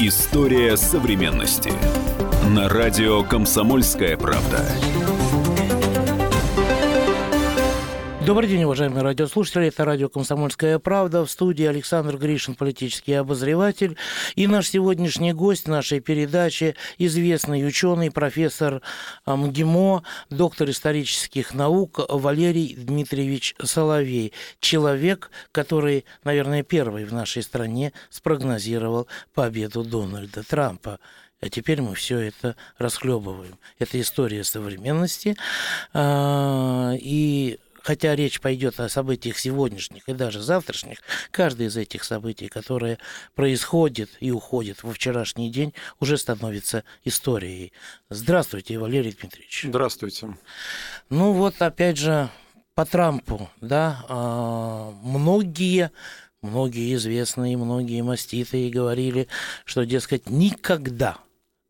История современности. На радио «Комсомольская правда». Добрый день, уважаемые радиослушатели. Это радио «Комсомольская правда». В студии Александр Гришин, политический обозреватель. И наш сегодняшний гость нашей передачи – известный ученый, профессор МГИМО, доктор исторических наук Валерий Дмитриевич Соловей. Человек, который, наверное, первый в нашей стране спрогнозировал победу Дональда Трампа. А теперь мы все это расхлебываем. Это история современности. А, и хотя речь пойдет о событиях сегодняшних и даже завтрашних, каждое из этих событий, которые происходит и уходит во вчерашний день, уже становится историей. Здравствуйте, Валерий Дмитриевич. Здравствуйте. Ну вот, опять же, по Трампу, да, а, многие многие известные, многие маститые говорили, что, дескать, никогда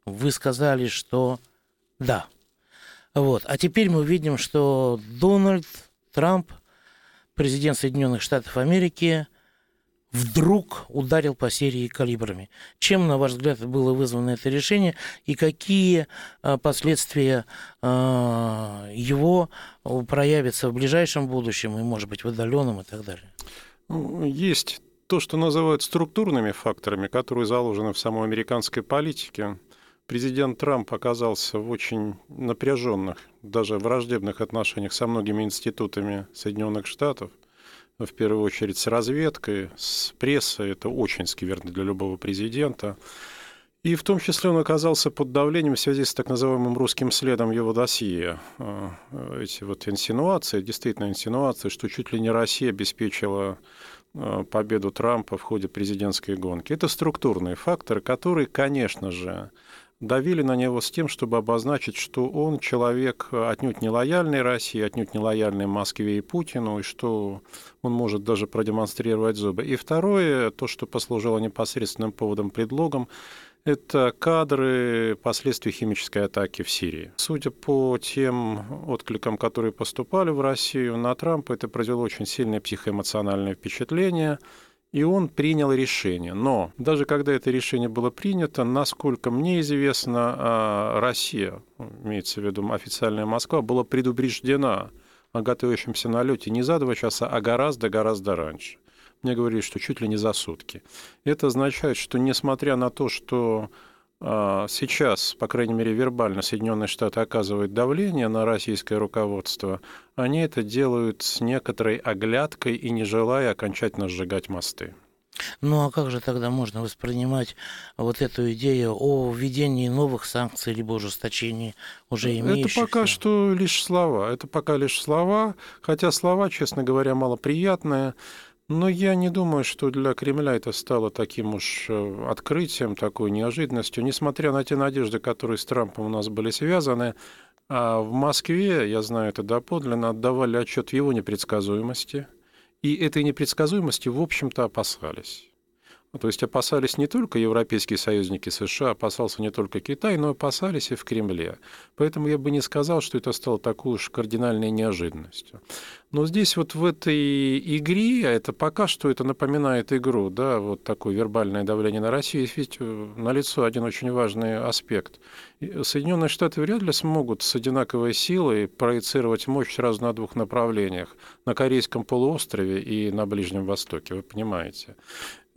вы сказали, что да. Вот. А теперь мы видим, что Дональд Трамп, президент Соединенных Штатов Америки, вдруг ударил по серии калибрами. Чем, на ваш взгляд, было вызвано это решение и какие а, последствия а, его проявятся в ближайшем будущем и, может быть, в отдаленном и так далее? Ну, есть то, что называют структурными факторами, которые заложены в самой американской политике президент Трамп оказался в очень напряженных, даже враждебных отношениях со многими институтами Соединенных Штатов, в первую очередь с разведкой, с прессой, это очень скверно для любого президента. И в том числе он оказался под давлением в связи с так называемым русским следом его досье. А, эти вот инсинуации, действительно инсинуации, что чуть ли не Россия обеспечила а, победу Трампа в ходе президентской гонки. Это структурные факторы, которые, конечно же, давили на него с тем, чтобы обозначить, что он человек отнюдь не лояльный России, отнюдь не лояльный Москве и Путину, и что он может даже продемонстрировать зубы. И второе, то, что послужило непосредственным поводом, предлогом, это кадры последствий химической атаки в Сирии. Судя по тем откликам, которые поступали в Россию на Трампа, это произвело очень сильное психоэмоциональное впечатление – и он принял решение. Но даже когда это решение было принято, насколько мне известно, а, Россия, имеется в виду официальная Москва, была предупреждена о готовящемся налете не за два часа, а гораздо-гораздо раньше. Мне говорили, что чуть ли не за сутки. Это означает, что несмотря на то, что сейчас, по крайней мере, вербально Соединенные Штаты оказывают давление на российское руководство, они это делают с некоторой оглядкой и не желая окончательно сжигать мосты. Ну а как же тогда можно воспринимать вот эту идею о введении новых санкций либо ужесточении уже имеющихся? Это пока что лишь слова. Это пока лишь слова, хотя слова, честно говоря, малоприятные. Но я не думаю, что для Кремля это стало таким уж э, открытием, такой неожиданностью. Несмотря на те надежды, которые с Трампом у нас были связаны, а в Москве, я знаю это доподлинно, отдавали отчет в его непредсказуемости. И этой непредсказуемости, в общем-то, опасались. То есть опасались не только европейские союзники США, опасался не только Китай, но опасались и в Кремле. Поэтому я бы не сказал, что это стало такой уж кардинальной неожиданностью. Но здесь вот в этой игре, а это пока что это напоминает игру, да, вот такое вербальное давление на Россию, ведь э, налицо один очень важный аспект. Соединенные Штаты вряд ли смогут с одинаковой силой проецировать мощь сразу на двух направлениях, на Корейском полуострове и на Ближнем Востоке, вы понимаете.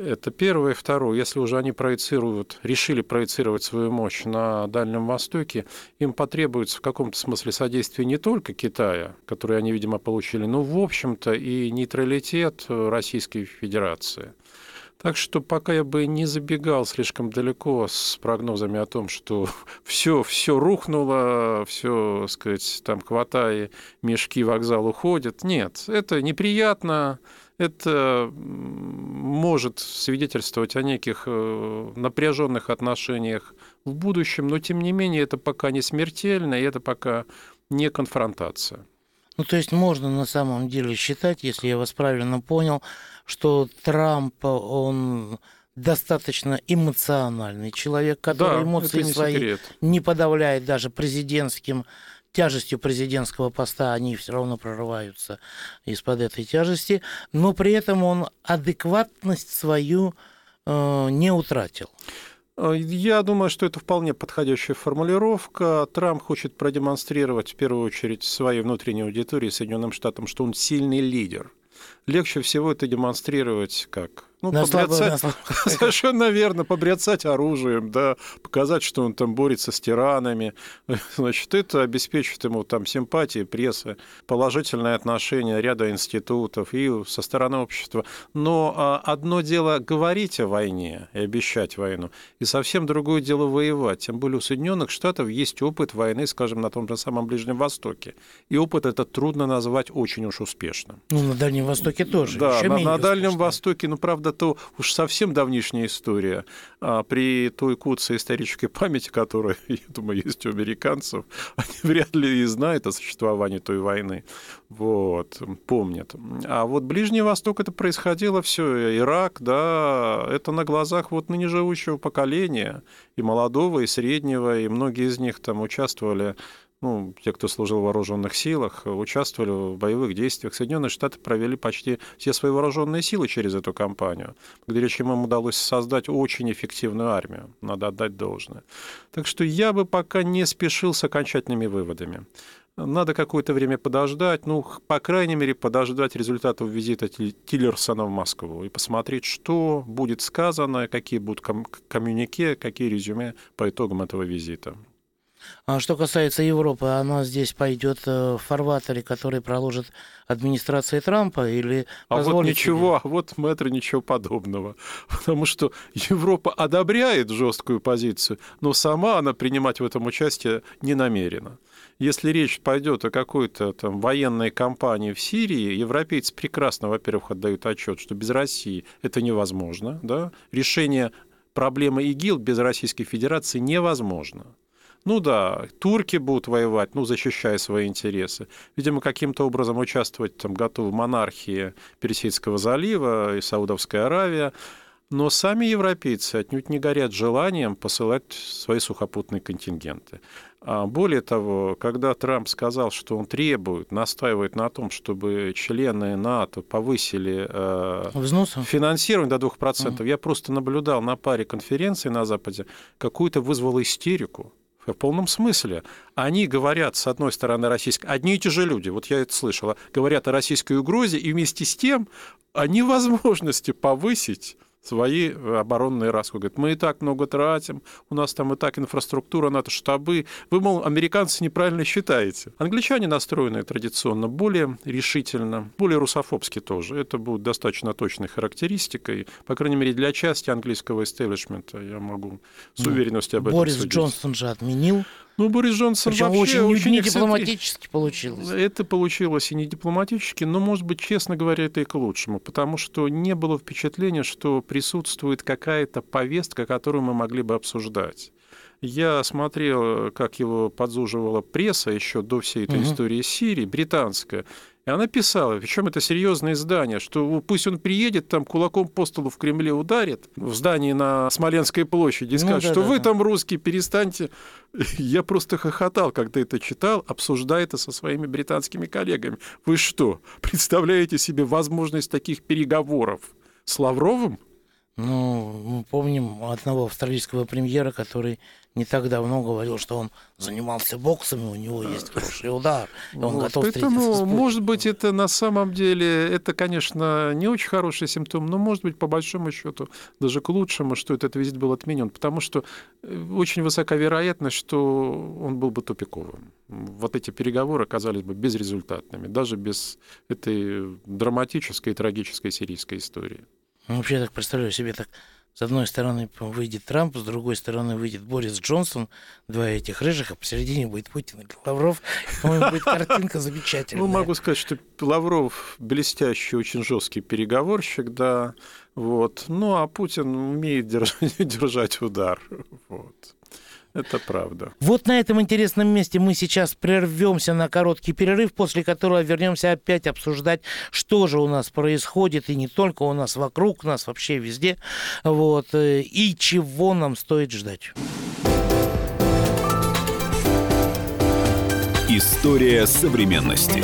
Это первое. Второе, если уже они проецируют, решили проецировать свою мощь на Дальнем Востоке, им потребуется в каком-то смысле содействие не только Китая, который они, видимо, получили, но, в общем-то, и нейтралитет Российской Федерации. Так что пока я бы не забегал слишком далеко с прогнозами о том, что все, все рухнуло, все, сказать, там хватая мешки, вокзал уходит. Нет, это неприятно, это может свидетельствовать о неких э, напряженных отношениях в будущем, но тем не менее это пока не смертельно, и это пока не конфронтация. Ну, то есть можно на самом деле считать, если я вас правильно понял, что Трамп, он достаточно эмоциональный человек, который да, эмоции не свои секрет. не подавляет даже президентским тяжестью президентского поста они все равно прорываются из-под этой тяжести, но при этом он адекватность свою э, не утратил. Я думаю, что это вполне подходящая формулировка. Трамп хочет продемонстрировать в первую очередь своей внутренней аудитории Соединенным Штатам, что он сильный лидер. Легче всего это демонстрировать как ну, на побряцать, слабо, на совершенно верно, побряцать оружием, да, показать, что он там борется с тиранами. Значит, это обеспечит ему там симпатии прессы, положительное отношение ряда институтов и со стороны общества. Но а, одно дело говорить о войне и обещать войну, и совсем другое дело воевать. Тем более у Соединенных Штатов есть опыт войны, скажем, на том же самом Ближнем Востоке. И опыт этот трудно назвать очень уж успешным. Ну, на Дальнем Востоке тоже. Да, на, на Дальнем Востоке, ну, правда, это уж совсем давнишняя история. А при той куце исторической памяти, которая, я думаю, есть у американцев, они вряд ли и знают о существовании той войны. Вот, помнят. А вот Ближний Восток это происходило все, Ирак, да, это на глазах вот ныне живущего поколения, и молодого, и среднего, и многие из них там участвовали ну, те, кто служил в вооруженных силах, участвовали в боевых действиях. Соединенные Штаты провели почти все свои вооруженные силы через эту кампанию, благодаря чему им удалось создать очень эффективную армию. Надо отдать должное. Так что я бы пока не спешил с окончательными выводами. Надо какое-то время подождать, ну, по крайней мере, подождать результатов визита Тиллерсона в Москву и посмотреть, что будет сказано, какие будут ком- коммюнике, какие резюме по итогам этого визита. А что касается Европы, она здесь пойдет э, в фарватере, который проложит администрация Трампа, или А вот ничего, себе... а вот мэтр ничего подобного. Потому что Европа одобряет жесткую позицию, но сама она принимать в этом участие не намерена. Если речь пойдет о какой-то там военной кампании в Сирии, европейцы прекрасно, во-первых, отдают отчет, что без России это невозможно. Да? Решение проблемы ИГИЛ без Российской Федерации невозможно. Ну да, турки будут воевать, ну, защищая свои интересы. Видимо, каким-то образом участвовать там готовы монархии Персидского залива и Саудовская Аравия. Но сами европейцы отнюдь не горят желанием посылать свои сухопутные контингенты. А более того, когда Трамп сказал, что он требует, настаивает на том, чтобы члены НАТО повысили э, финансирование до 2%, uh-huh. я просто наблюдал на паре конференций на Западе, какую-то вызвало истерику в полном смысле. Они говорят, с одной стороны, российской... Одни и те же люди, вот я это слышала, говорят о российской угрозе, и вместе с тем о невозможности повысить свои э, оборонные расходы. Говорит, мы и так много тратим, у нас там и так инфраструктура, НАТО, штабы. Вы, мол, американцы неправильно считаете. Англичане настроены традиционно более решительно, более русофобски тоже. Это будет достаточно точной характеристикой. По крайней мере, для части английского истеблишмента я могу с ну, уверенностью об этом Борис судить. Джонсон же отменил ну, Борис Джонсон Причем вообще очень, очень не дипломатически получилось. Это получилось и не дипломатически, но, может быть, честно говоря, это и к лучшему, потому что не было впечатления, что присутствует какая-то повестка, которую мы могли бы обсуждать. Я смотрел, как его подзуживала пресса еще до всей этой угу. истории Сирии, британская. И она писала, причем это серьезное издание, что пусть он приедет, там кулаком по столу в Кремле ударит, в здании на Смоленской площади, и ну скажет, ну, да, что да, вы да. там русские, перестаньте. Я просто хохотал, когда это читал, обсуждая это со своими британскими коллегами. Вы что, представляете себе возможность таких переговоров с Лавровым? Ну, мы помним одного австралийского премьера, который не так давно говорил, что он занимался боксом, и у него есть хороший удар, и он вот, готов поэтому, может быть, это на самом деле, это, конечно, не очень хороший симптом, но, может быть, по большому счету, даже к лучшему, что этот визит был отменен, потому что э, очень высока вероятность, что он был бы тупиковым. Вот эти переговоры оказались бы безрезультатными, даже без этой драматической и трагической сирийской истории. Ну, вообще я так представляю себе так с одной стороны выйдет Трамп, с другой стороны выйдет Борис Джонсон, два этих рыжих, а посередине будет Путин и Лавров. По-моему, будет картинка замечательная. Ну, могу сказать, что Лавров блестящий, очень жесткий переговорщик, да, вот. Ну, а Путин умеет держать, держать удар, вот. Это правда. Вот на этом интересном месте мы сейчас прервемся на короткий перерыв, после которого вернемся опять обсуждать, что же у нас происходит, и не только у нас, вокруг нас, вообще везде, вот, э, и чего нам стоит ждать. История современности.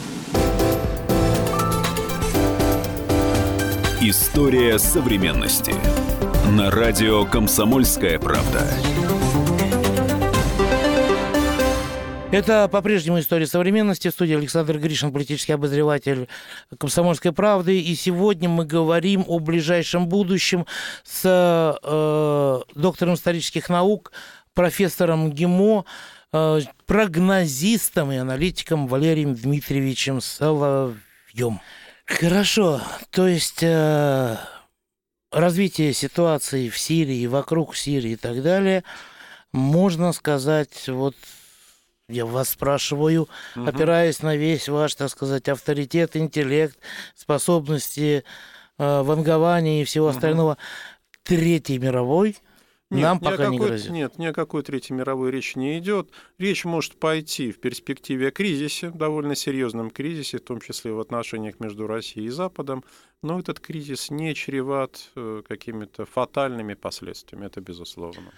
История современности. На радио «Комсомольская правда». Это по-прежнему история современности. В студии Александр Гришин, политический обозреватель «Комсомольской правды». И сегодня мы говорим о ближайшем будущем с э, доктором исторических наук, профессором ГИМО, э, прогнозистом и аналитиком Валерием Дмитриевичем Соловьем. Хорошо, то есть э, развитие ситуации в Сирии, вокруг Сирии и так далее, можно сказать, вот я вас спрашиваю, угу. опираясь на весь ваш, так сказать, авторитет, интеллект, способности э, вангования и всего угу. остального, Третьей мировой – нет, Нам пока не грозит. Нет, ни о какой Третьей мировой речи не идет. Речь может пойти в перспективе о кризисе, довольно серьезном кризисе, в том числе в отношениях между Россией и Западом, но этот кризис не чреват э, какими-то фатальными последствиями, это безусловно.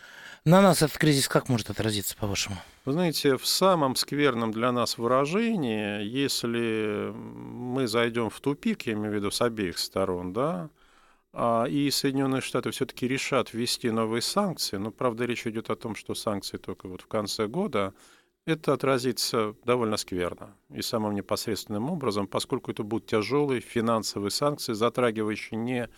На нас этот кризис как может отразиться, по-вашему? Вы знаете, в самом скверном для нас выражении, если мы зайдем в тупик, я имею в виду с обеих сторон, да, и Соединенные Штаты все-таки решат ввести новые санкции, но, правда, речь идет о том, что санкции только вот в конце года, это отразится довольно скверно и самым непосредственным образом, поскольку это будут тяжелые финансовые санкции, затрагивающие не,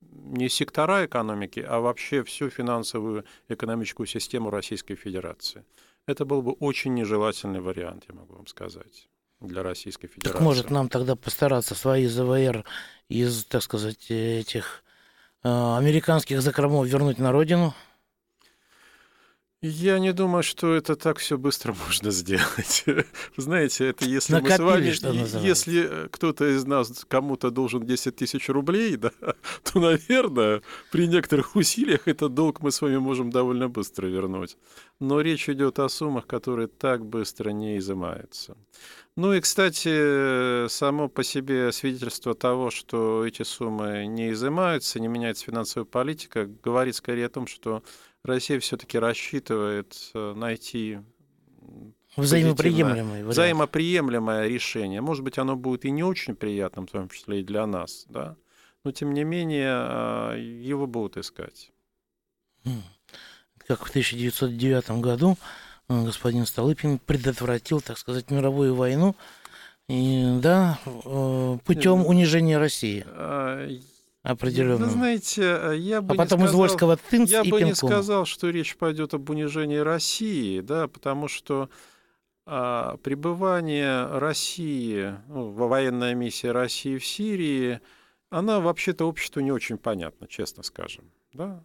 не сектора экономики, а вообще всю финансовую экономическую систему Российской Федерации. Это был бы очень нежелательный вариант, я могу вам сказать для Российской Федерации. Так может нам тогда постараться свои ЗВР из, так сказать, этих э, американских закромов вернуть на родину? Я не думаю, что это так все быстро можно сделать. Знаете, это если Накопили, мы с вами, что если кто-то из нас кому-то должен 10 тысяч рублей, да, то, наверное, при некоторых усилиях этот долг мы с вами можем довольно быстро вернуть. Но речь идет о суммах, которые так быстро не изымаются. Ну и, кстати, само по себе свидетельство того, что эти суммы не изымаются, не меняется финансовая политика, говорит скорее о том, что Россия все-таки рассчитывает э, найти взаимоприемлемое, взаимоприемлемое решение. Может быть, оно будет и не очень приятным, в том числе и для нас, да? но тем не менее э, его будут искать. Как в 1909 году Э, господин Столыпин предотвратил, так сказать, мировую войну, и, да, путем унижения России. А, Определенно. Вы знаете, я бы а потом не сказал, из Вольского тынц Я и бы пинком. не сказал, что речь пойдет об унижении России, да, потому что а, пребывание России, ну, военная миссия России в Сирии, она вообще-то обществу не очень понятна, честно скажем. Да?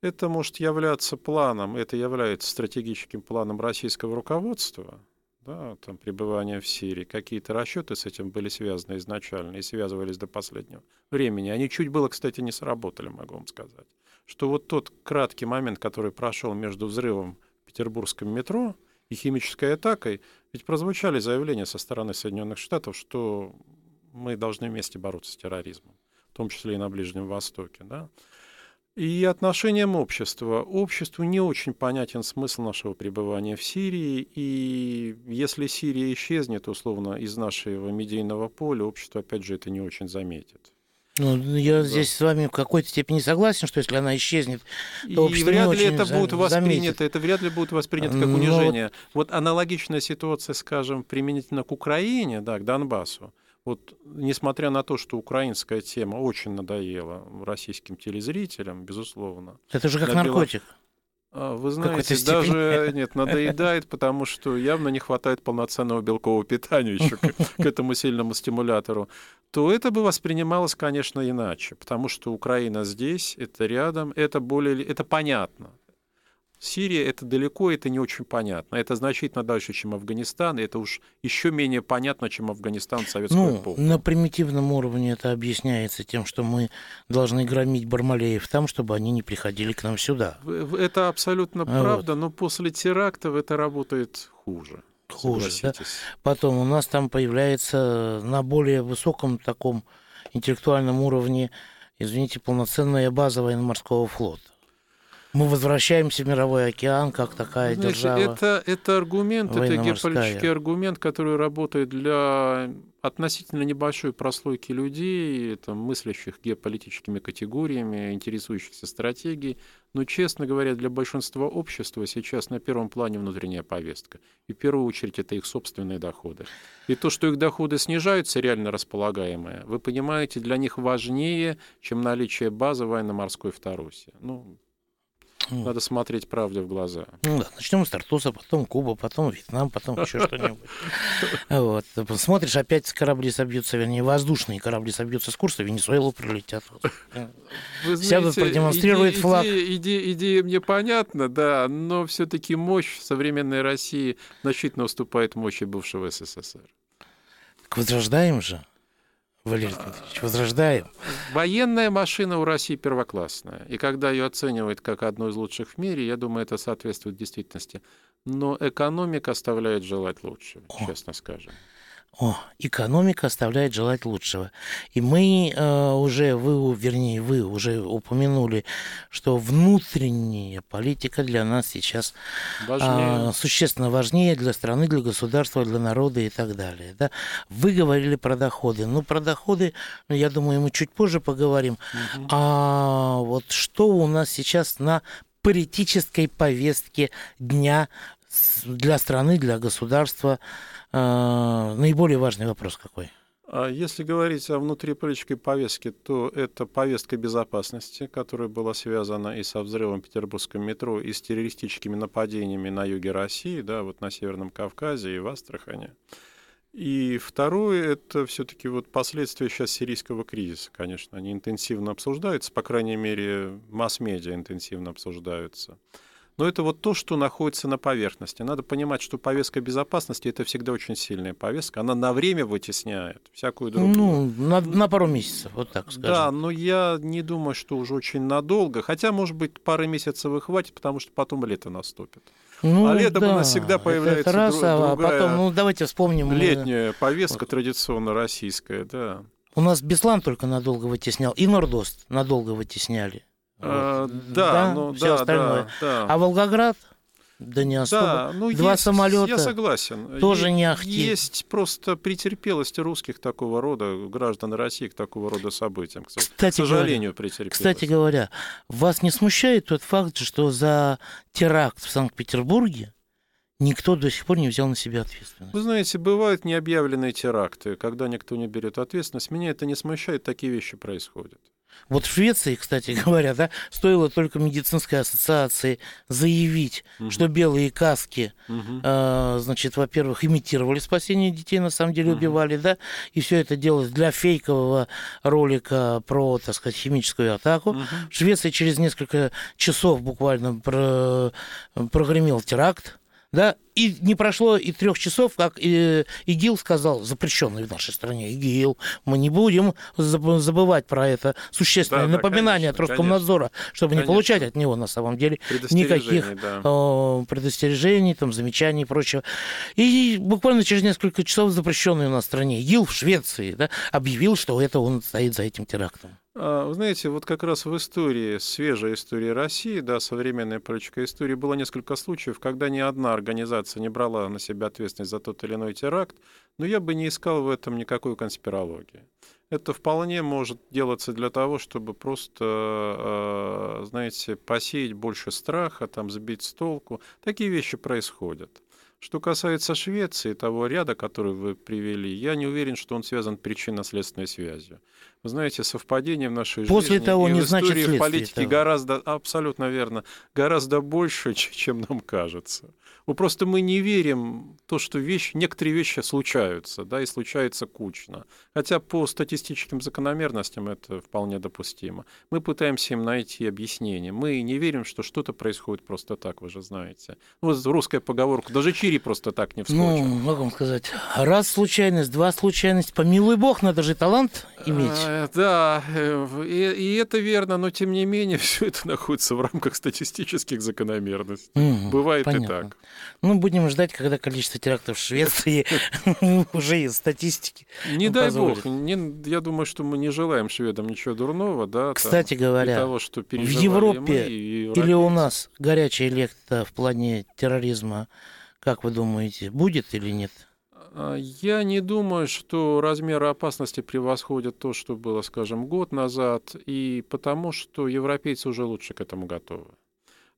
Это может являться планом, это является стратегическим планом российского руководства, да, там пребывание в Сирии. Какие-то расчеты с этим были связаны изначально и связывались до последнего времени. Они чуть было, кстати, не сработали, могу вам сказать. Что вот тот краткий момент, который прошел между взрывом в петербургском метро и химической атакой, ведь прозвучали заявления со стороны Соединенных Штатов, что мы должны вместе бороться с терроризмом, в том числе и на Ближнем Востоке. Да? И отношениям общества. Обществу не очень понятен смысл нашего пребывания в Сирии, и если Сирия исчезнет, условно, из нашего медийного поля, общество, опять же, это не очень заметит. Ну, я да. здесь с вами в какой-то степени согласен, что если она исчезнет, то и вряд ли это будет воспринято, это вряд ли будет воспринято как унижение. Но... Вот аналогичная ситуация, скажем, применительно к Украине, да, к Донбассу. Вот, несмотря на то, что украинская тема очень надоела российским телезрителям, безусловно. Это же как наркотик. А, вы знаете, даже нет, надоедает, потому что явно не хватает полноценного белкового питания еще к, к этому сильному стимулятору, то это бы воспринималось, конечно, иначе, потому что Украина здесь, это рядом, это более, это понятно. Сирия это далеко, это не очень понятно. Это значительно дальше, чем Афганистан, и это уж еще менее понятно, чем Афганистан советского ну, эпоху. На примитивном уровне это объясняется тем, что мы должны громить Бармалеев там, чтобы они не приходили к нам сюда. Это абсолютно а правда, вот. но после терактов это работает хуже. Хуже, да? Потом у нас там появляется на более высоком таком интеллектуальном уровне, извините, полноценная база военно-морского флота мы возвращаемся в мировой океан как такая Знаете, держава. Это, это аргумент, это геополитический аргумент, который работает для относительно небольшой прослойки людей, это мыслящих геополитическими категориями, интересующихся стратегией. Но, честно говоря, для большинства общества сейчас на первом плане внутренняя повестка. И в первую очередь это их собственные доходы. И то, что их доходы снижаются, реально располагаемые, вы понимаете, для них важнее, чем наличие базы военно-морской в Тарусе. Ну, надо смотреть правде в глаза. Ну да, начнем с Тартуса, потом Куба, потом Вьетнам, потом еще что-нибудь. Вот. Смотришь, опять корабли собьются, вернее, воздушные корабли собьются с курса, Венесуэлу прилетят. Вы Сядут, продемонстрируют флаг. Идея, идея мне понятна, да, но все-таки мощь современной России значительно уступает мощи бывшего СССР. Так возрождаем же. Валерий Дмитриевич, возрождаем. Военная машина у России первоклассная. И когда ее оценивают как одну из лучших в мире, я думаю, это соответствует действительности. Но экономика оставляет желать лучшего, О. честно скажем. О, экономика оставляет желать лучшего. И мы э, уже, вы, вернее, вы уже упомянули, что внутренняя политика для нас сейчас э, существенно важнее для страны, для государства, для народа и так далее. Да? Вы говорили про доходы. Ну, про доходы, ну, я думаю, мы чуть позже поговорим. Угу. А вот что у нас сейчас на политической повестке дня для страны, для государства? А, наиболее важный вопрос какой? А если говорить о внутриполитической повестке, то это повестка безопасности, которая была связана и со взрывом Петербургского метро, и с террористическими нападениями на юге России, да, вот на Северном Кавказе и в Астрахане. И второе, это все-таки вот последствия сейчас сирийского кризиса, конечно, они интенсивно обсуждаются, по крайней мере, масс-медиа интенсивно обсуждаются. Но это вот то, что находится на поверхности. Надо понимать, что повестка безопасности это всегда очень сильная повестка. Она на время вытесняет всякую другую. Ну, на, на пару месяцев, вот так скажем. Да, но я не думаю, что уже очень надолго. Хотя, может быть, пары месяцев и хватит, потому что потом лето наступит. Ну, а летом да, у нас всегда появляется это раз, друг, а другая потом, ну, давайте вспомним. Летняя повестка вот. традиционно российская, да. У нас Беслан только надолго вытеснял, и Нордост надолго вытесняли. А, да, да, ну, все да, остальное. Да, да. А Волгоград? Да не особо. Да, ну, Два есть, самолета. Я согласен. Тоже не ахти. Есть просто претерпелость русских такого рода, граждан России к такого рода событиям. Кстати к сожалению, говоря, претерпелость. Кстати говоря, вас не смущает тот факт, что за теракт в Санкт-Петербурге никто до сих пор не взял на себя ответственность. Вы знаете, бывают необъявленные теракты, когда никто не берет ответственность. Меня это не смущает, такие вещи происходят. Вот в Швеции, кстати говоря, да, стоило только медицинской ассоциации заявить, угу. что белые каски, угу. э, значит, во-первых, имитировали спасение детей, на самом деле убивали, угу. да, и все это делалось для фейкового ролика про, так сказать, химическую атаку. Угу. В Швеции через несколько часов буквально про, прогремел теракт да, и не прошло и трех часов, как ИГИЛ сказал, запрещенный в нашей стране ИГИЛ, мы не будем забывать про это существенное да, напоминание да, конечно, от Роскомнадзора, чтобы конечно. не получать от него на самом деле никаких да. предостережений, там, замечаний и прочего. И буквально через несколько часов запрещенный у нас в стране ИГИЛ в Швеции да, объявил, что это он стоит за этим терактом. А, вы знаете, вот как раз в истории, свежей истории России, да, современная политическая история, было несколько случаев, когда ни одна организация не брала на себя ответственность за тот или иной теракт, но я бы не искал в этом никакой конспирологии. Это вполне может делаться для того, чтобы просто, а, знаете, посеять больше страха, там, сбить с толку. Такие вещи происходят. Что касается Швеции, того ряда, который вы привели, я не уверен, что он связан причинно-следственной связью. Вы знаете, совпадение в нашей После жизни того и не в значит истории в политике того. гораздо, абсолютно верно, гораздо больше, чем нам кажется. Ну, просто мы не верим в то, что вещи, некоторые вещи случаются, да, и случаются кучно. Хотя по статистическим закономерностям это вполне допустимо. Мы пытаемся им найти объяснение. Мы не верим, что что-то происходит просто так, вы же знаете. Ну, Вот русская поговорка, даже чири просто так не Ну, вскочит. как вам сказать, раз случайность, два случайность, помилуй бог, надо же талант иметь. А, Да, э, и, и это верно, но тем не менее все это находится в рамках статистических закономерностей. Мгм, Бывает и понятно. так. Ну, будем ждать, когда количество терактов в Швеции уже из статистики. Не дай позволит. бог. не- я думаю, что мы не желаем шведам ничего дурного, да. Кстати говоря, того, что в Европе или у нас горячая лекта в плане терроризма, как вы думаете, будет или нет? А, Я не думаю, что размеры опасности превосходят то, что было, скажем, год назад, и потому что европейцы уже лучше к этому готовы.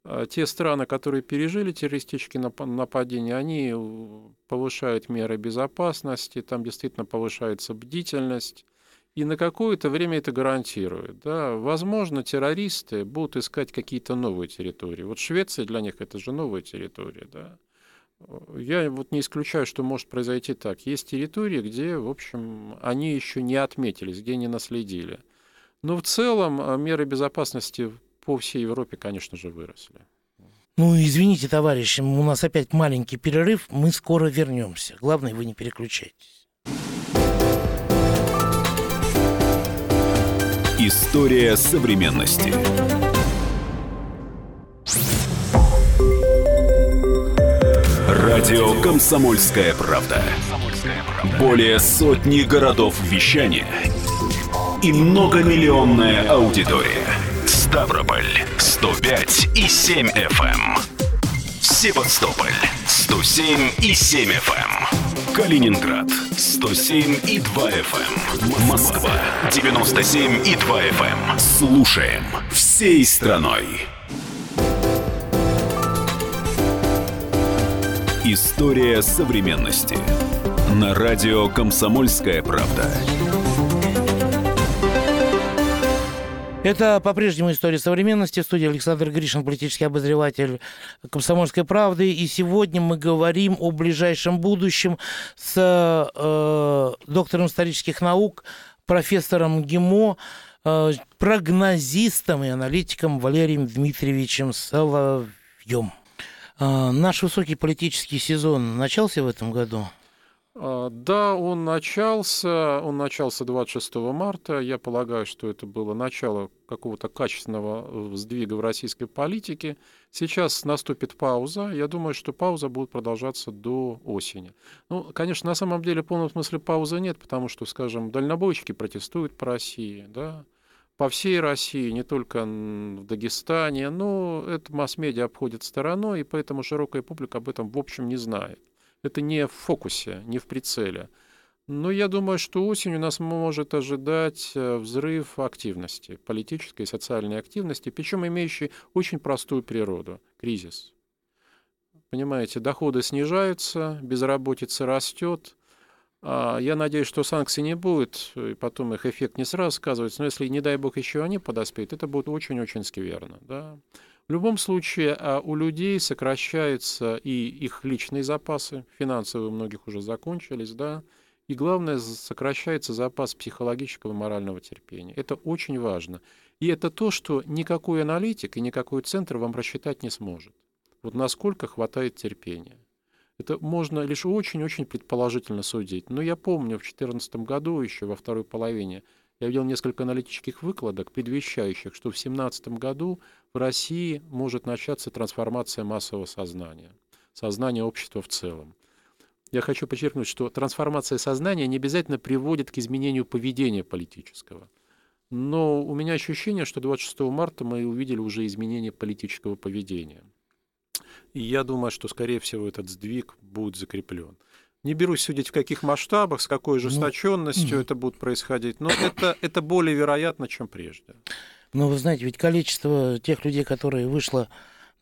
А Те страны, которые пережили террористические нап- нападения, они э, повышают меры безопасности, там действительно повышается бдительность, и на какое-то время это гарантирует. Да. Возможно, террористы будут искать какие-то новые территории. Вот Швеция для них это же новая территория. Да. Я вот не исключаю, что может произойти так. Есть территории, где, в общем, они еще не отметились, где не наследили. Но в целом а, меры безопасности по всей Европе, конечно же, выросли. Ну, извините, товарищи, у нас опять маленький перерыв, мы скоро вернемся. Главное, вы не переключайтесь. История современности. Радио «Комсомольская правда». Более сотни городов вещания и многомиллионная аудитория. Ставрополь 105 и 7 FM. эм. Севастополь 107 и 7 FM. Калининград 107 и 2 FM. Москва 97 и 2 FM. Слушаем всей страной. История современности. На радио «Комсомольская правда». Это по-прежнему история современности. В студии Александр Гришин, политический обозреватель «Комсомольской правды». И сегодня мы говорим о ближайшем будущем с э, доктором исторических наук, профессором ГИМО, э, прогнозистом и аналитиком Валерием Дмитриевичем Соловьем. Э, наш высокий политический сезон начался в этом году? А, Да, он начался, он начался 26 марта. Я полагаю, что это было начало какого-то качественного э, сдвига в российской политике. Сейчас наступит пауза. Я думаю, что пауза будет продолжаться до осени. Ну, конечно, на самом деле в полном смысле паузы нет, потому что, скажем, дальнобойщики протестуют по России, да, по всей России, не только в Дагестане, но это масс-медиа обходит стороной, и поэтому широкая публика об этом, в общем, не знает. Это не в фокусе, не в прицеле. Но я думаю, что осенью нас может ожидать э, взрыв активности, политической и социальной активности, причем имеющий очень простую природу – кризис. Понимаете, доходы снижаются, безработица растет. А, Я надеюсь, что санкций не будет, и потом их эффект не сразу сказывается, но если, не дай бог, еще они подоспеют, это будет очень-очень скверно. Да? В любом случае, а, у людей сокращаются и их личные запасы, финансовые у многих уже закончились, да, и главное, сокращается запас психологического и морального терпения. Это очень важно. И это то, что никакой аналитик и никакой центр вам рассчитать не сможет. Вот насколько хватает терпения. Это можно лишь очень-очень предположительно судить. Но я помню, в 2014 году, еще во второй половине, я видел несколько аналитических выкладок, предвещающих, что в 2017 году в России может начаться трансформация массового сознания, сознания общества в целом. Я хочу подчеркнуть, что трансформация сознания не обязательно приводит к изменению поведения политического. Но у меня ощущение, что 26 марта мы увидели уже изменение политического поведения. И я думаю, что, скорее всего, этот сдвиг будет закреплен. Не берусь судить, в каких масштабах, с какой ожесточенностью мгм. это будет происходить, но это, это более вероятно, чем прежде. Но вы знаете, ведь количество тех людей, которые вышло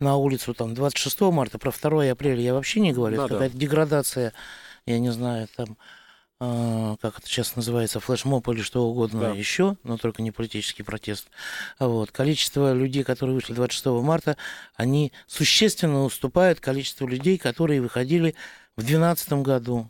на улицу там 26 марта, про 2 апреля я вообще не говорю. Это Да-да. какая-то деградация, я не знаю, там а, как это сейчас называется, флешмоб или что угодно Да. еще, но только не политический протест. Вот. Количество людей, которые вышли 26 марта, они существенно уступают количеству людей, которые выходили в 2012 году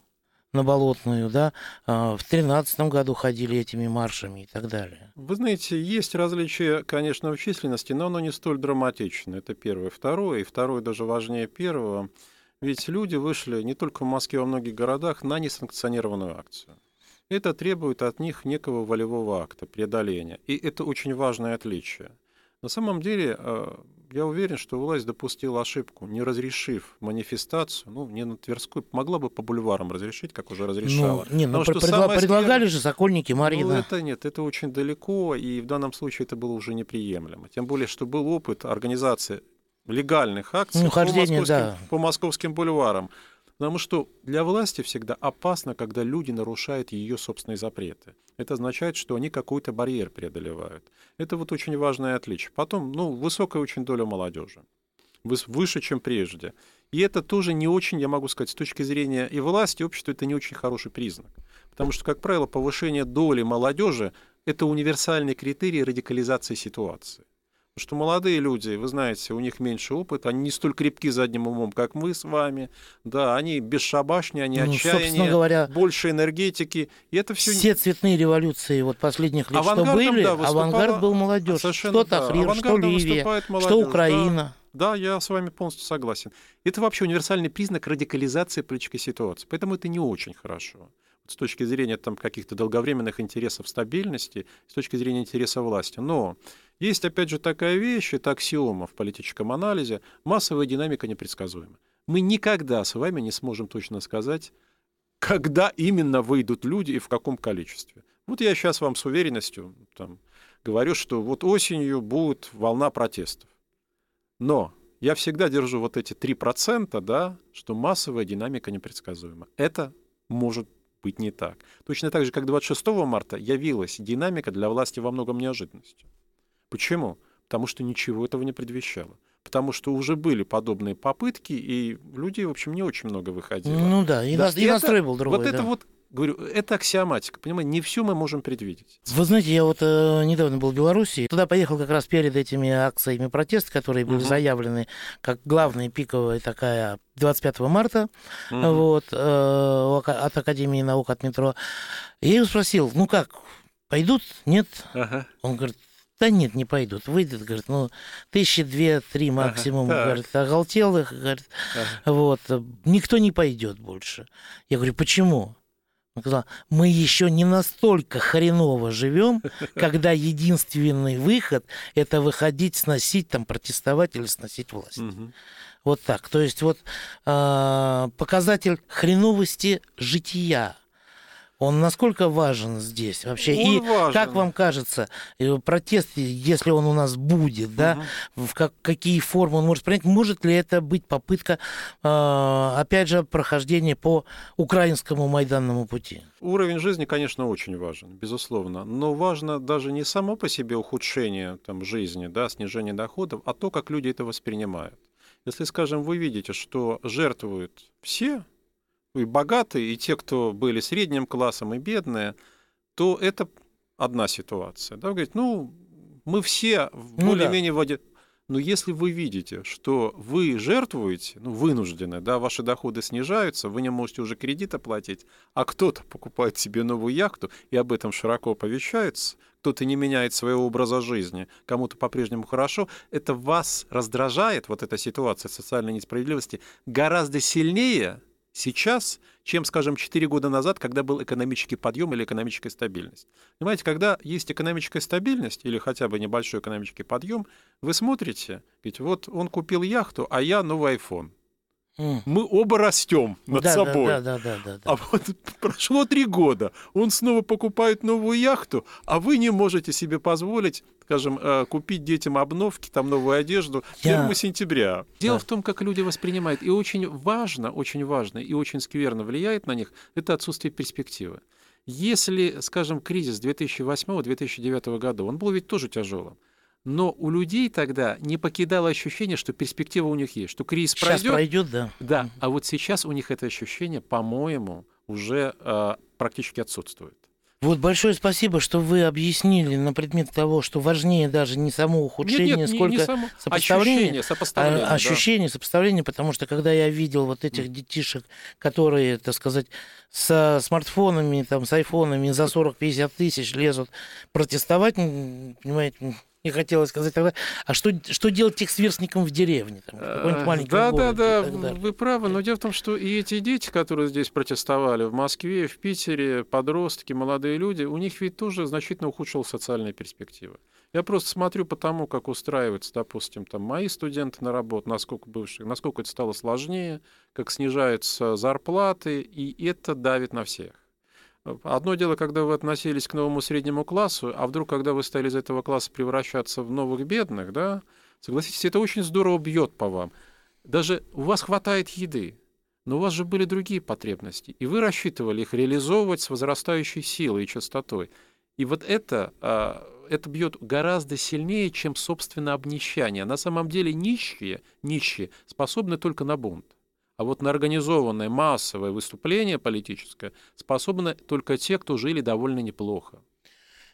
на Болотную, да, а, в 2013 году ходили этими маршами и так далее. Вы знаете, есть различия, конечно, в численности, но оно не столь драматично. Это первое. Второе, и второе даже важнее первого. Ведь люди вышли не только в Москве, а во многих городах на несанкционированную акцию. Это требует от них некого волевого акта, преодоления. И это очень важное отличие. На самом деле, э, я уверен, что власть допустила ошибку, не разрешив манифестацию, ну, не на Тверской, могла бы по бульварам разрешить, как уже разрешала. Ну, не, ну, пред- что предла- предлагали же Сокольники, ну, Марина. это нет, это очень далеко, и в данном случае это было уже неприемлемо. Тем более, что был опыт организации легальных акций Ну, по, московским, да. по московским бульварам. Потому что для власти всегда опасно, когда люди нарушают ее собственные запреты. Это означает, что они какой-то барьер преодолевают. Это вот очень важное отличие. Потом, ну, высокая очень доля молодежи. Выше, чем прежде. И это тоже не очень, я могу сказать, с точки зрения и власти, и общества, это не очень хороший признак. Потому что, как правило, повышение доли молодежи – это универсальный критерий радикализации ситуации. Что молодые люди, вы знаете, у них меньше опыта, они не столь крепки задним умом, как мы с вами. Да, они бесшабашнее, они Ну, отчаяние, говоря, больше энергетики. И это все Все цветные революции вот последних лет, что были, да, выступала- авангард был молодежь. Совершенно, Что да. Тахрир, что Авангардом Ливия, выступает что молодежь, Украина. Да, я с вами полностью согласен. Это вообще универсальный признак радикализации политической ситуации. Поэтому это не очень хорошо. С точки зрения там, каких-то долговременных интересов стабильности, с точки зрения интереса власти. Но есть, опять же, такая вещь, это аксиома в политическом анализе, массовая динамика непредсказуема. Мы никогда с вами не сможем точно сказать, когда именно выйдут люди и в каком количестве. Вот я сейчас вам с уверенностью там, говорю, что вот осенью будет волна протестов. Но я всегда держу вот эти 3%, да, что массовая динамика непредсказуема. Это может быть не так. Точно так же, как 26 марта явилась динамика для власти во многом неожиданностью. Почему? Потому что ничего этого не предвещало. Потому что уже были подобные попытки, и людей, в общем, не очень много выходило. Ну да, и, Да, нас- и это- настрой был другой. вот это да. вот, говорю, это аксиоматика. Понимаете, не все мы можем предвидеть. Вы знаете, я вот э, недавно был в Беларуси, туда поехал как раз перед этими акциями протеста, которые были Мгм. заявлены как главная пиковая такая 25 марта Мгм. вот, э, от Академии наук, от метро. Я его спросил, ну как, пойдут? Нет? Ага. Он говорит, да нет, не пойдут. Выйдет, говорит, ну, тысячи две-три максимум, так. говорит, оголтелых, говорит, Ага. вот, никто не пойдет больше. Я говорю, почему? Мы еще не настолько хреново живем, когда единственный выход – это выходить, сносить, там, протестовать или сносить власть. Мгм. Вот так. То есть вот а, показатель хреновости жития. Он насколько важен здесь вообще? Он И важен. как вам кажется, э, протест, если он у нас будет, да, Мгм. в как, какие формы он может принять, может ли это быть попытка, а, опять же, прохождения по украинскому майданному пути? Уровень жизни, конечно, очень важен, безусловно. Но важно даже не само по себе ухудшение там, жизни, да, снижение доходов, а то, как люди это воспринимают. Если, скажем, вы видите, что жертвуют все, и богатые, и те, кто были средним классом, и бедные, то это одна ситуация. Да, вы говорите, ну, мы все Ну более-менее в воде. Но если вы видите, что вы жертвуете, ну, вынуждены, да, ваши доходы снижаются, вы не можете уже кредит оплатить, а кто-то покупает себе новую яхту, и об этом широко оповещается, кто-то не меняет своего образа жизни, кому-то по-прежнему хорошо, это вас раздражает, вот эта ситуация социальной несправедливости, гораздо сильнее сейчас, чем, скажем, 4 года назад, когда был экономический подъем или экономическая стабильность. Понимаете, когда есть экономическая стабильность или хотя бы небольшой экономический подъем, вы смотрите, ведь вот он купил яхту, а я новый iPhone. Мы оба растем над да, собой. Да, да, да, да, да. А вот прошло три года, он снова покупает новую яхту, а вы не можете себе позволить, скажем, э, купить детям обновки, там новую одежду Я- 1 сентября. Дело Да. в том, как люди воспринимают. И очень важно, очень важно и очень скверно влияет на них, это отсутствие перспективы. Если, скажем, кризис 2008-2009 года, он был ведь тоже тяжелым. Но у людей тогда не покидало ощущение, что перспектива у них есть, что кризис Сейчас пройдет, пройдет, да. да, а вот сейчас у них это ощущение, по-моему, уже э, практически отсутствует. Вот большое спасибо, что вы объяснили на предмет того, что важнее даже не само ухудшение, нет, нет, сколько не, не само... сопоставление, ощущение, сопоставление, а, ощущение, да. сопоставление, потому что когда я видел вот этих детишек, которые, так сказать, со смартфонами, там, с айфонами за 40-50 тысяч лезут протестовать, понимаете, мне хотелось сказать тогда, а что, что делать тех сверстникам в деревне? Там, в да, да, да, вы правы, но дело в том, что и эти дети, которые здесь протестовали в Москве, в Питере, подростки, молодые люди, у них ведь тоже значительно ухудшилась социальная перспектива. Я просто смотрю по тому, как устраиваются, допустим, там мои студенты на работу, насколько бывших, насколько это стало сложнее, как снижаются зарплаты, и это давит на всех. Одно дело, когда вы относились к новому среднему классу, а вдруг, когда вы стали из этого класса превращаться в новых бедных, да, согласитесь, это очень здорово бьет по вам. Даже у вас хватает еды, но у вас же были другие потребности, и вы рассчитывали их реализовывать с возрастающей силой и частотой. И вот это, а, это бьет гораздо сильнее, чем, собственно, обнищание. На самом деле нищие, нищие способны только на бунт. А вот на организованное массовое выступление политическое способны только те, кто жили довольно неплохо.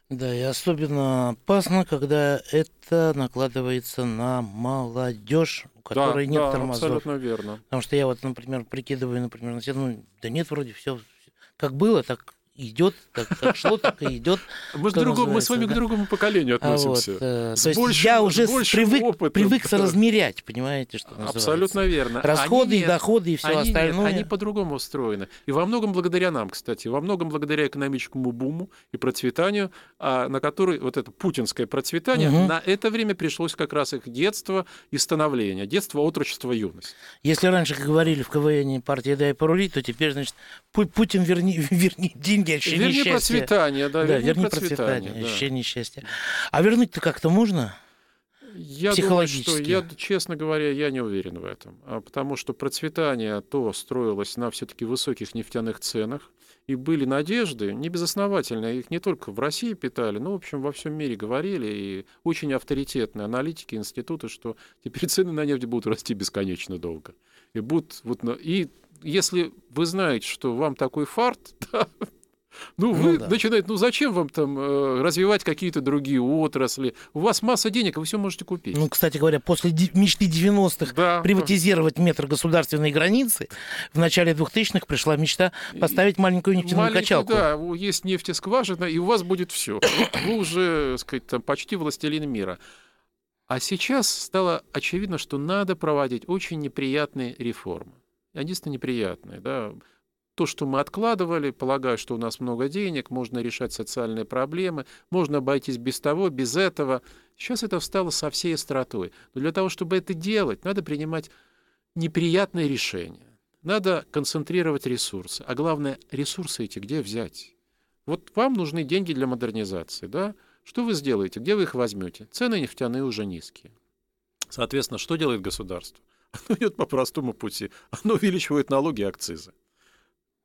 Да, и особенно опасно, когда это накладывается на молодежь, у которой да, нет да, тормозов. абсолютно верно. Потому что я вот, например, прикидываю, например, на себя, ну, да нет, вроде все как было, так идет, как, как шло, так и идет. Мы, другому, мы с вами да? к другому поколению относимся. А вот, э, то есть большим, я уже привык, опытом, привык соразмерять, понимаете, что называется. Абсолютно верно. Расходы они и доходы и все они остальное. Нет, они по-другому устроены. И во многом благодаря нам, кстати, во многом благодаря экономическому буму и процветанию, а, на который вот это путинское процветание, угу. на это время пришлось как раз их детство и становление, детство, отрочество, юность. Если раньше, как говорили в КВН партии «Дай порулить», то теперь, значит, Путин верни, верни деньги деньги, ощущение верни счастья. процветание, да, да верни, верни процветание, процветание да. ощущение счастья. А вернуть-то как-то можно? Я думаю, что я, честно говоря, я не уверен в этом, а потому что процветание то строилось на все-таки высоких нефтяных ценах, и были надежды, не безосновательные, их не только в России питали, но, в общем, во всем мире говорили, и очень авторитетные аналитики, институты, что теперь цены на нефть будут расти бесконечно долго. И будут вот, и если вы знаете, что вам такой фарт, да, ну, вы ну, да. начинаете, ну зачем вам там э, развивать какие-то другие отрасли? У вас масса денег, вы все можете купить. Ну, кстати говоря, после мечты 90-х да. приватизировать метр государственной границы, в начале 2000-х пришла мечта поставить маленькую нефтяную Маленькую, качалку. Да, есть нефтескважина, и у вас будет все. Вы уже, сказать, там, почти властелин мира. А сейчас стало очевидно, что надо проводить очень неприятные реформы. Они неприятные, да то, что мы откладывали, полагаю, что у нас много денег, можно решать социальные проблемы, можно обойтись без того, без этого. Сейчас это встало со всей остротой. Но для того, чтобы это делать, надо принимать неприятные решения. Надо концентрировать ресурсы. А главное, ресурсы эти где взять? Вот вам нужны деньги для модернизации, да? Что вы сделаете? Где вы их возьмете? Цены нефтяные уже низкие. Соответственно, что делает государство? Оно идет по простому пути. Оно увеличивает налоги и акцизы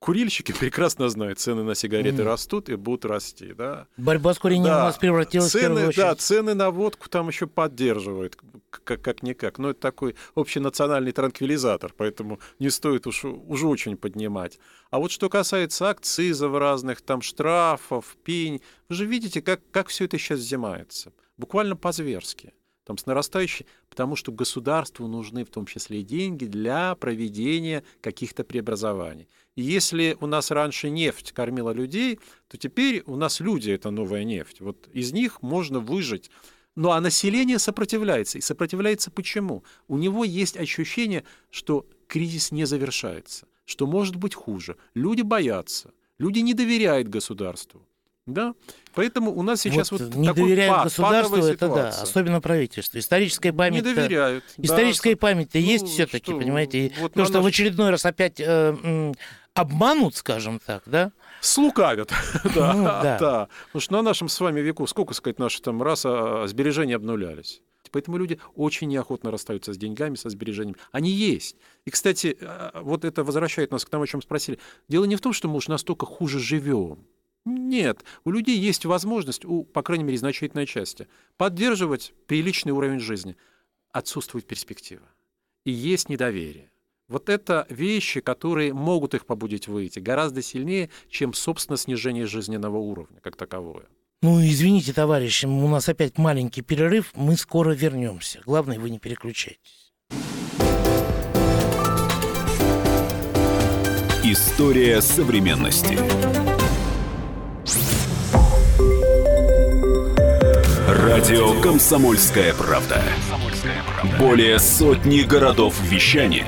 курильщики прекрасно знают, цены на сигареты mm. растут и будут расти. Да? Борьба с курением да. у нас превратилась цены, в первую очередь. Да, цены на водку там еще поддерживают, как- как-никак. Но это такой общенациональный транквилизатор, поэтому не стоит уж, уж очень поднимать. А вот что касается акцизов разных, там штрафов, пень, вы же видите, как, как все это сейчас взимается. Буквально по-зверски там, с нарастающей, потому что государству нужны в том числе и деньги для проведения каких-то преобразований. И если у нас раньше нефть кормила людей, то теперь у нас люди — это новая нефть. Вот из них можно выжить. Ну а население сопротивляется. И сопротивляется почему? У него есть ощущение, что кризис не завершается, что может быть хуже. Люди боятся, люди не доверяют государству. Да? Поэтому у нас сейчас вот, вот не такой доверяют пад, государству, это да, особенно правительству. Историческая память. Не доверяют. Историческая да, память-то ну, есть все-таки, понимаете. Вот то, что наш... в очередной раз опять э, обманут, скажем так, да? Слукавят, да, ну, да. да. Потому что на нашем с вами веку, сколько сказать, наши там раз а, сбережения обнулялись. Поэтому люди очень неохотно расстаются с деньгами, со сбережениями. Они есть. И, кстати, а, вот это возвращает нас к тому, о чем спросили. Дело не в том, что мы уж настолько хуже живем. Нет, у людей есть возможность, у, по крайней мере, значительной части, поддерживать приличный уровень жизни. Отсутствует перспектива. И есть недоверие. Вот это вещи, которые могут их побудить выйти гораздо сильнее, чем, собственно, снижение жизненного уровня как таковое. Ну, извините, товарищи, у нас опять маленький перерыв, мы скоро вернемся. Главное, вы не переключайтесь. История современности. Радио «Комсомольская правда». Более сотни городов вещания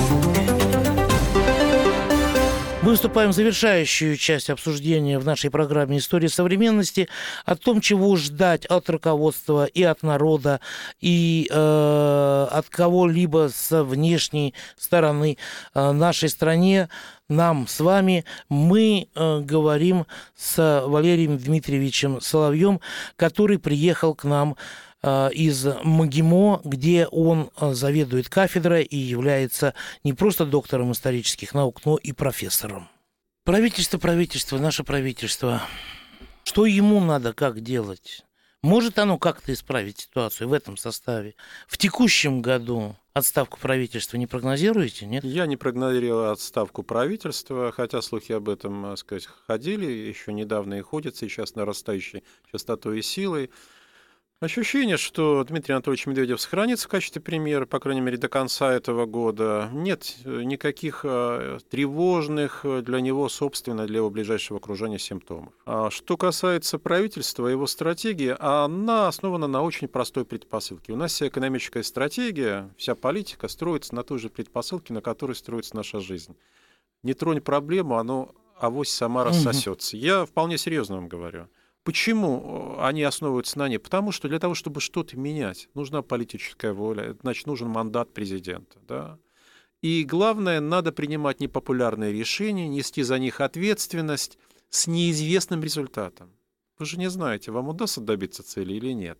Мы выступаем в завершающую часть обсуждения в нашей программе «История современности» о том, чего ждать от руководства и от народа, и э, от кого-либо с внешней стороны э, нашей стране, нам с вами, мы э, говорим с Валерием Дмитриевичем Соловьем, который приехал к нам из МГИМО, где он э, заведует кафедрой и является не просто доктором исторических наук, но и профессором. Правительство, правительство, наше правительство. Что ему надо, как делать? Может оно как-то исправить ситуацию в этом составе? В текущем году отставку правительства не прогнозируете, нет? Я не прогнозировал отставку правительства, хотя слухи об этом, так сказать, ходили, еще недавно и ходят сейчас нарастающей частотой и силой. Ощущение, что Дмитрий Анатольевич Медведев сохранится в качестве премьера, по крайней мере, до конца этого года. Нет никаких э, тревожных для него, собственно, для его ближайшего окружения симптомов. А что касается правительства, его стратегии, она основана на очень простой предпосылке. У нас вся экономическая стратегия, вся политика строится на той же предпосылке, на которой строится наша жизнь. Не тронь проблему, оно авось сама рассосется. Я вполне серьезно вам говорю. Почему э, они основываются на ней? Потому что для того, чтобы что-то менять, нужна политическая воля, значит, нужен мандат президента. Да? И главное, надо принимать непопулярные решения, нести за них ответственность с неизвестным результатом. Вы же не знаете, вам удастся добиться цели или нет.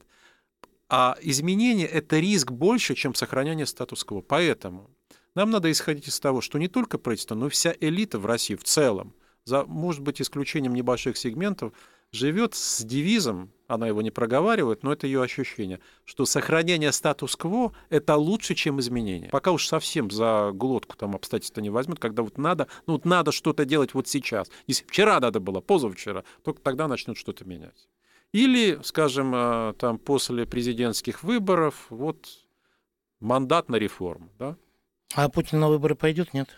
А изменение – это риск больше, чем сохранение статус-кво. Поэтому нам надо исходить из того, что не только правительство, но и вся элита в России в целом, за, может быть, исключением небольших сегментов, живет с девизом, она его не проговаривает, но это ее ощущение, что сохранение статус-кво – это лучше, чем изменение. Пока уж совсем за глотку там обстоятельства не возьмут, когда вот надо, ну вот надо что-то делать вот сейчас. Если вчера надо было, позавчера, только тогда начнут что-то менять. Или, скажем, э, там после президентских выборов, вот мандат на реформу, да? А Путин на выборы пойдет, нет?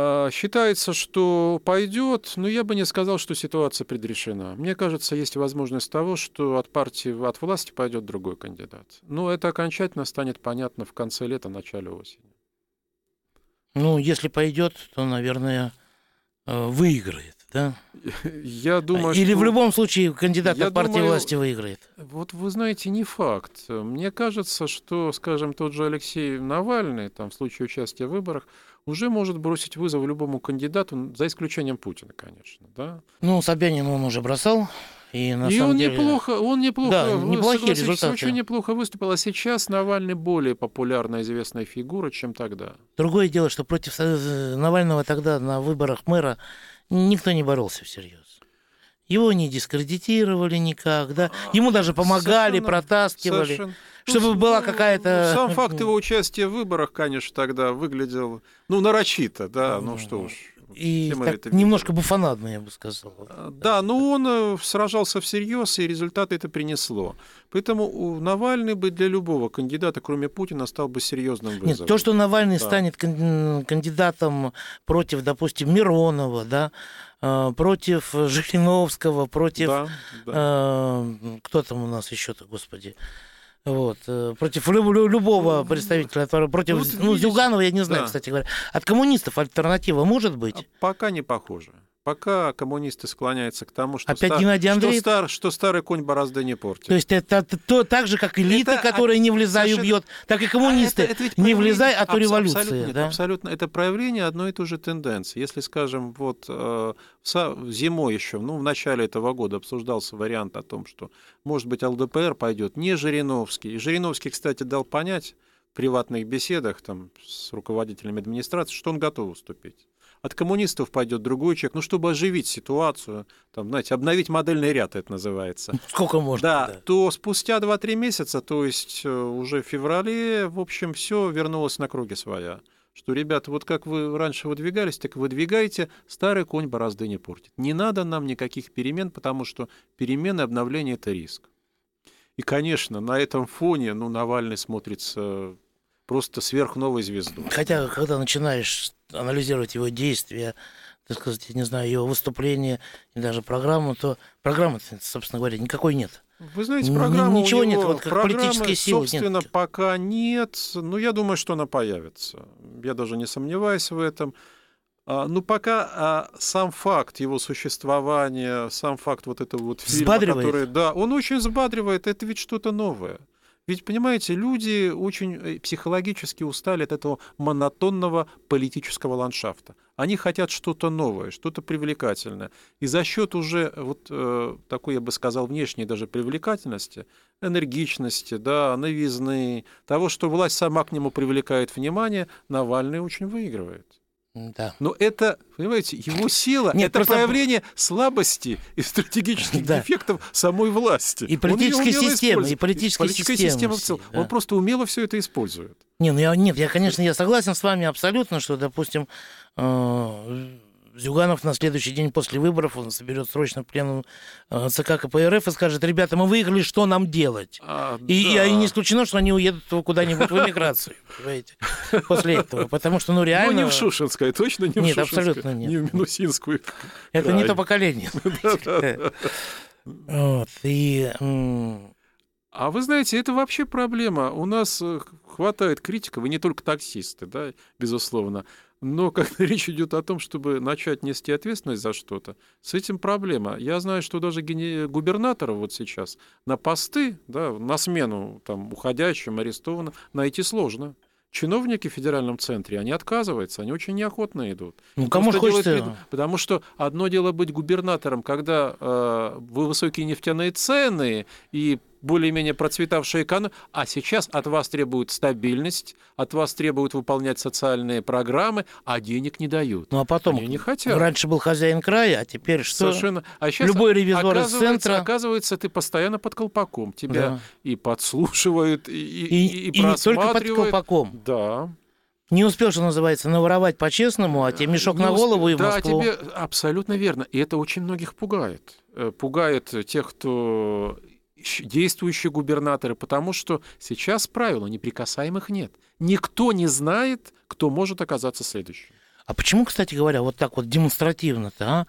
А, считается, что пойдет, но я бы не сказал, что ситуация предрешена. Мне кажется, есть возможность того, что от партии, от власти пойдет другой кандидат. Но это окончательно станет понятно в конце лета, начале осени. Ну, если пойдет, то, наверное, э, выиграет, да? Я думаю, Или что... в любом случае кандидат Я от партии думаю, власти выиграет. Вот вы знаете, не факт. Мне кажется, что, скажем, тот же Алексей Навальный, там, в случае участия в выборах, уже может бросить вызов любому кандидату, за исключением Путина, конечно. Да? Ну, Собянина он уже бросал. И, на и самом он деле... неплохо, он неплохо, Да, неплохие результаты. очень неплохо выступил. А сейчас Навальный более популярная известная фигура, чем тогда. Другое дело, что против Навального тогда на выборах мэра никто не боролся всерьез. Его не дискредитировали никак, да. Ему даже помогали, Совершенно- протаскивали. Совершенно. Чтобы Ну, была ну, какая-то- Сам факт его участия в выборах, конечно, тогда выглядел, ну, нарочито, да, ну что уж. И так это немножко буфонадно, я бы сказал. Да, но он э, сражался всерьез, и результаты это принесло. Поэтому Навальный бы для любого кандидата, кроме Путина, стал бы серьезным вызовом. Нет, то, что Навальный Да. станет кан- кандидатом против, допустим, Миронова, да, э, против Жириновского, против Да, да. э, кто там у нас еще-то, господи, вот, э, против лю- лю- любого представителя, против, Ну, ну, Зюганова, я не знаю, да. кстати говоря. От коммунистов альтернатива может быть? А Пока не похоже. Пока коммунисты склоняются к тому, что, Опять Геннадий что, стар, что старый конь борозды не портит. То есть это, это то, так же, как элита, Это которая не влезай совершенно- убьет, так и коммунисты. А это- это ведь не проявление- влезай, а то абс- революция. Абсолютно, нет, да? абсолютно. Это проявление одной и той же тенденции. Если, скажем, вот э, зимой еще, ну, в начале этого года обсуждался вариант о том, что, может быть, ЛДПР пойдет не Жириновский. И Жириновский, кстати, дал понять в приватных беседах там, с руководителями администрации, что он готов уступить. От коммунистов пойдет другой человек, ну, чтобы оживить ситуацию, там, знаете, обновить модельный ряд, это называется. Сколько можно? Да, то спустя 2-3 месяца, то есть э, уже в феврале, в общем, все вернулось на круги своя. Что, ребята, вот как вы раньше выдвигались, так выдвигайте, старый конь борозды не портит. Не надо нам никаких перемен, потому что перемены обновления – это риск. И, конечно, на этом фоне, ну, Навальный смотрится просто сверхновой звездой. Хотя, когда начинаешь анализировать его действия, так сказать, я не знаю, его выступления и даже программу, то программы, собственно говоря, никакой нет. Вы знаете, программа ничего у нет, него, вот как программы, политической силы нет. собственно, пока нет. Но я думаю, что она появится. Я даже не сомневаюсь в этом. А, Ну, пока а, сам факт его существования, сам факт вот этого вот фильма, который... Да, он очень взбадривает, это ведь что-то новое. Ведь, понимаете, люди очень э, психологически устали от этого монотонного политического ландшафта. Они хотят что-то новое, что-то привлекательное. И за счет уже вот э, такой, я бы сказал, внешней даже привлекательности, энергичности, да, новизны, того, что власть сама к нему привлекает внимание, Навальный очень выигрывает. Да. Но это, понимаете, его сила, Нет, это просто- проявление слабости и стратегических Да. дефектов самой власти. И политической системы, использует. и политической системы в целом. да. Он просто умело все это использует. Не, ну я, нет, я, конечно, я согласен с вами абсолютно, что, допустим, э, Зюганов на следующий день после выборов, он соберет срочно пленум э, ЦК КПРФ и скажет, ребята, мы выиграли, что нам делать? А, И, и, да. и не исключено, что они уедут куда-нибудь в эмиграцию, понимаете, после этого. Потому что, ну, Ну, реально, не в Шушинское, точно не в Нет, абсолютно нет. Не в Минусинскую. это не то поколение. Вот, и... А вы знаете, это вообще проблема. У нас э, хватает критиков, и не только таксисты, да, безусловно. Но когда речь идет о том, чтобы начать нести ответственность за что-то, с этим проблема. Я знаю, что даже губернаторов вот сейчас на посты, да, на смену там, уходящим, арестованным, найти сложно. Чиновники в федеральном центре, они отказываются, они очень неохотно идут. Ну, кому же хочется... вид- Потому что одно дело быть губернатором, когда э, вы высокие нефтяные цены и более-менее процветавшая экономика, а сейчас от вас требуют стабильность, от вас требуют выполнять социальные программы, а денег не дают. Ну, а потом, Они не хотят. раньше был хозяин края, а теперь что? Совершенно. А сейчас Любой ревизор из центра- оказывается, ты постоянно под колпаком. Тебя Да. и подслушивают, и, И, и, и не только под колпаком. Да. Не успел, что называется, наворовать по-честному, а тебе мешок Не на усп- голову и в да, Москву. тебе абсолютно верно. И это очень многих пугает. Э, Пугает тех, кто действующие губернаторы, потому что сейчас правила неприкасаемых нет. Никто не знает, кто может оказаться следующим. А почему, кстати говоря, вот так вот демонстративно-то, а?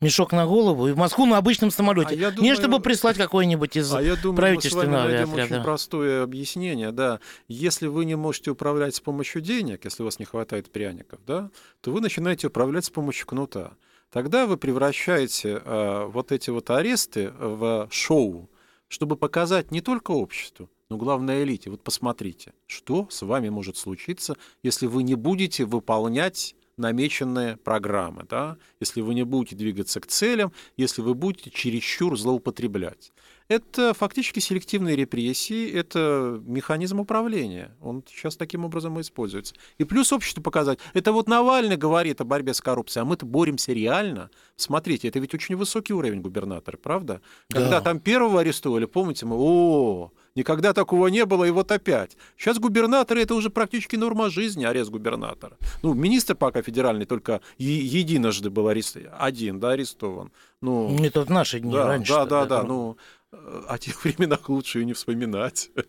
Мешок на голову и в Москву на обычном самолете. А я Не думаю- чтобы прислать какой-нибудь из А я думаю, мы с вами правительственного найдем очень простое объяснение. Да. Если вы не можете управлять с помощью денег, если у вас не хватает пряников, да, то вы начинаете управлять с помощью кнута. Тогда вы превращаете э, вот эти вот аресты в шоу, чтобы показать не только обществу, но главное элите. Вот посмотрите, что с вами может случиться, если вы не будете выполнять намеченные программы, да? если вы не будете двигаться к целям, если вы будете чересчур злоупотреблять. Это фактически селективные репрессии, это механизм управления. Он сейчас таким образом и используется. И плюс обществу показать. Это вот Навальный говорит о борьбе с коррупцией, а мы-то боремся реально. Смотрите, это ведь очень высокий уровень губернатора, правда? Когда Да. там первого арестовали, помните, мы, о, никогда такого не было, и вот опять. Сейчас губернаторы это уже практически норма жизни, арест губернатора. Ну, министр пока федеральный только е- единожды был арестован, один, да, арестован. Ну, Не тот наши дни, да, раньше. да, да, да. Ну, о тех временах лучше и не вспоминать.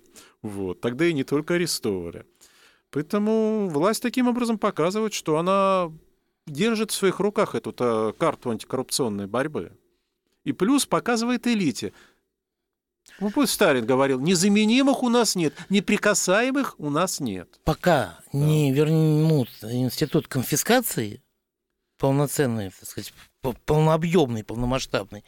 Вот. Тогда и не только арестовывали. Поэтому власть таким образом показывает, что она держит в своих руках эту э, карту антикоррупционной борьбы. И плюс показывает элите. Ну, пусть Сталин говорил, незаменимых у нас нет, неприкасаемых у нас нет. Пока не вернут институт конфискации, полноценный, так сказать, полнообъемный, полномасштабный.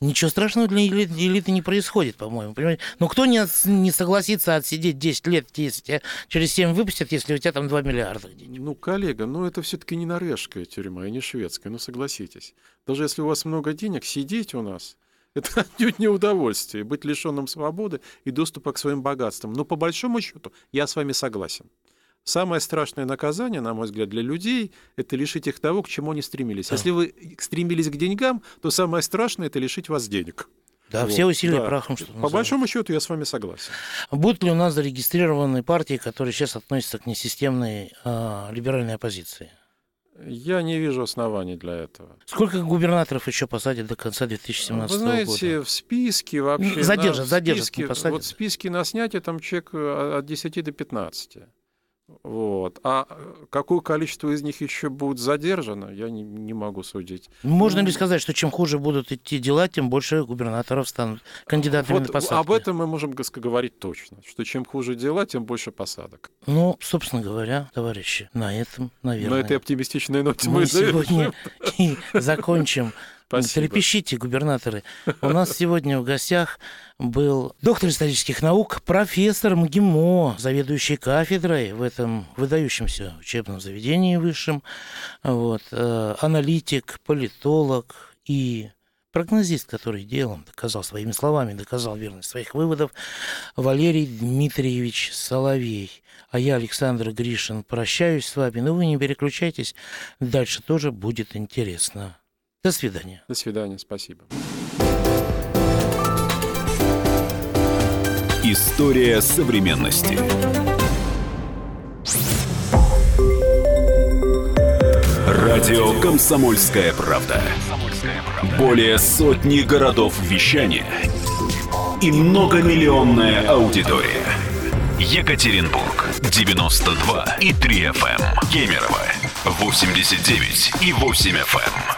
Ничего страшного для элиты не происходит, по-моему. Понимаете? Но кто не, не согласится отсидеть 10 лет, если тебя через 7 выпустят, если у тебя там 2 миллиарда где-нибудь? Ну, коллега, ну это все-таки не норвежская тюрьма и не шведская, ну согласитесь. Даже если у вас много денег, сидеть у нас – это отнюдь не удовольствие, быть лишенным свободы и доступа к своим богатствам. Но по большому счету я с вами согласен. Самое страшное наказание, на мой взгляд, для людей – это лишить их того, к чему они стремились. Да. Если вы стремились к деньгам, то самое страшное – это лишить вас денег. Да, вот. все усилия да. прахом, что По называется. большому счету я с вами согласен. Будут ли у нас зарегистрированы партии, которые сейчас относятся к несистемной э, либеральной оппозиции? Я не вижу оснований для этого. Сколько губернаторов еще посадят до конца 2017 года? Вы знаете, года? в списке вообще... Задержат, задержат, списке, посадят. Вот в списке на снятие там чек э, от 10 до 15. Вот. А э, какое количество из них еще будет задержано, я не, не могу судить. Можно ли сказать, что чем хуже будут идти дела, тем больше губернаторов станут кандидатами вот на посадки? Об этом мы можем говорить точно, что чем хуже дела, тем больше посадок. Ну, собственно говоря, товарищи, на этом, наверное... На этой оптимистичной ноте мы, мы сегодня и закончим Спасибо. Трепещите, губернаторы. У нас сегодня в гостях был доктор исторических наук, профессор МГИМО, заведующий кафедрой в этом выдающемся учебном заведении высшем, вот, э, аналитик, политолог и прогнозист, который делом доказал своими словами, доказал верность своих выводов, Валерий Дмитриевич Соловей. А я, Александр Гришин, прощаюсь с вами, но вы не переключайтесь, дальше тоже будет интересно. До свидания. До свидания, спасибо. История современности. Радио Комсомольская правда". Более сотни городов вещания и многомиллионная аудитория. Екатеринбург 92 и 3 FM. Кемерово 89 и 8 FM.